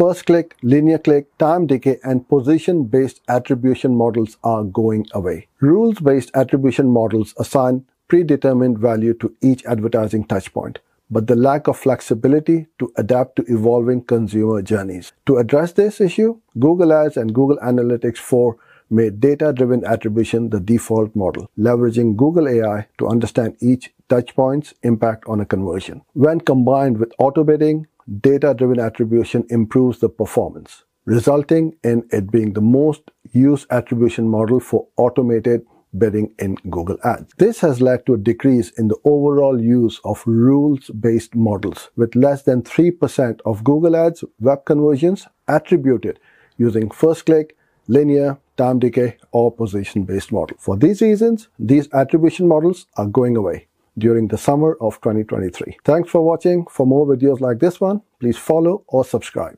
First click, linear click, time decay, and position based attribution models are going away. Rules based attribution models assign predetermined value to each advertising touchpoint, but the lack of flexibility to adapt to evolving consumer journeys. To address this issue, Google Ads and Google Analytics 4 made data-driven attribution the default model, leveraging Google AI to understand each touchpoint's impact on a conversion. When combined with auto bidding, data-driven attribution improves the performance, resulting in it being the most used attribution model for automated bidding in Google Ads. This has led to a decrease in the overall use of rules-based models, with less than 3% of Google Ads web conversions attributed using first click, linear, time decay, or position-based model. For these reasons, these attribution models are going away during the summer of 2023. Thanks for watching. For more videos like this one, please follow or subscribe.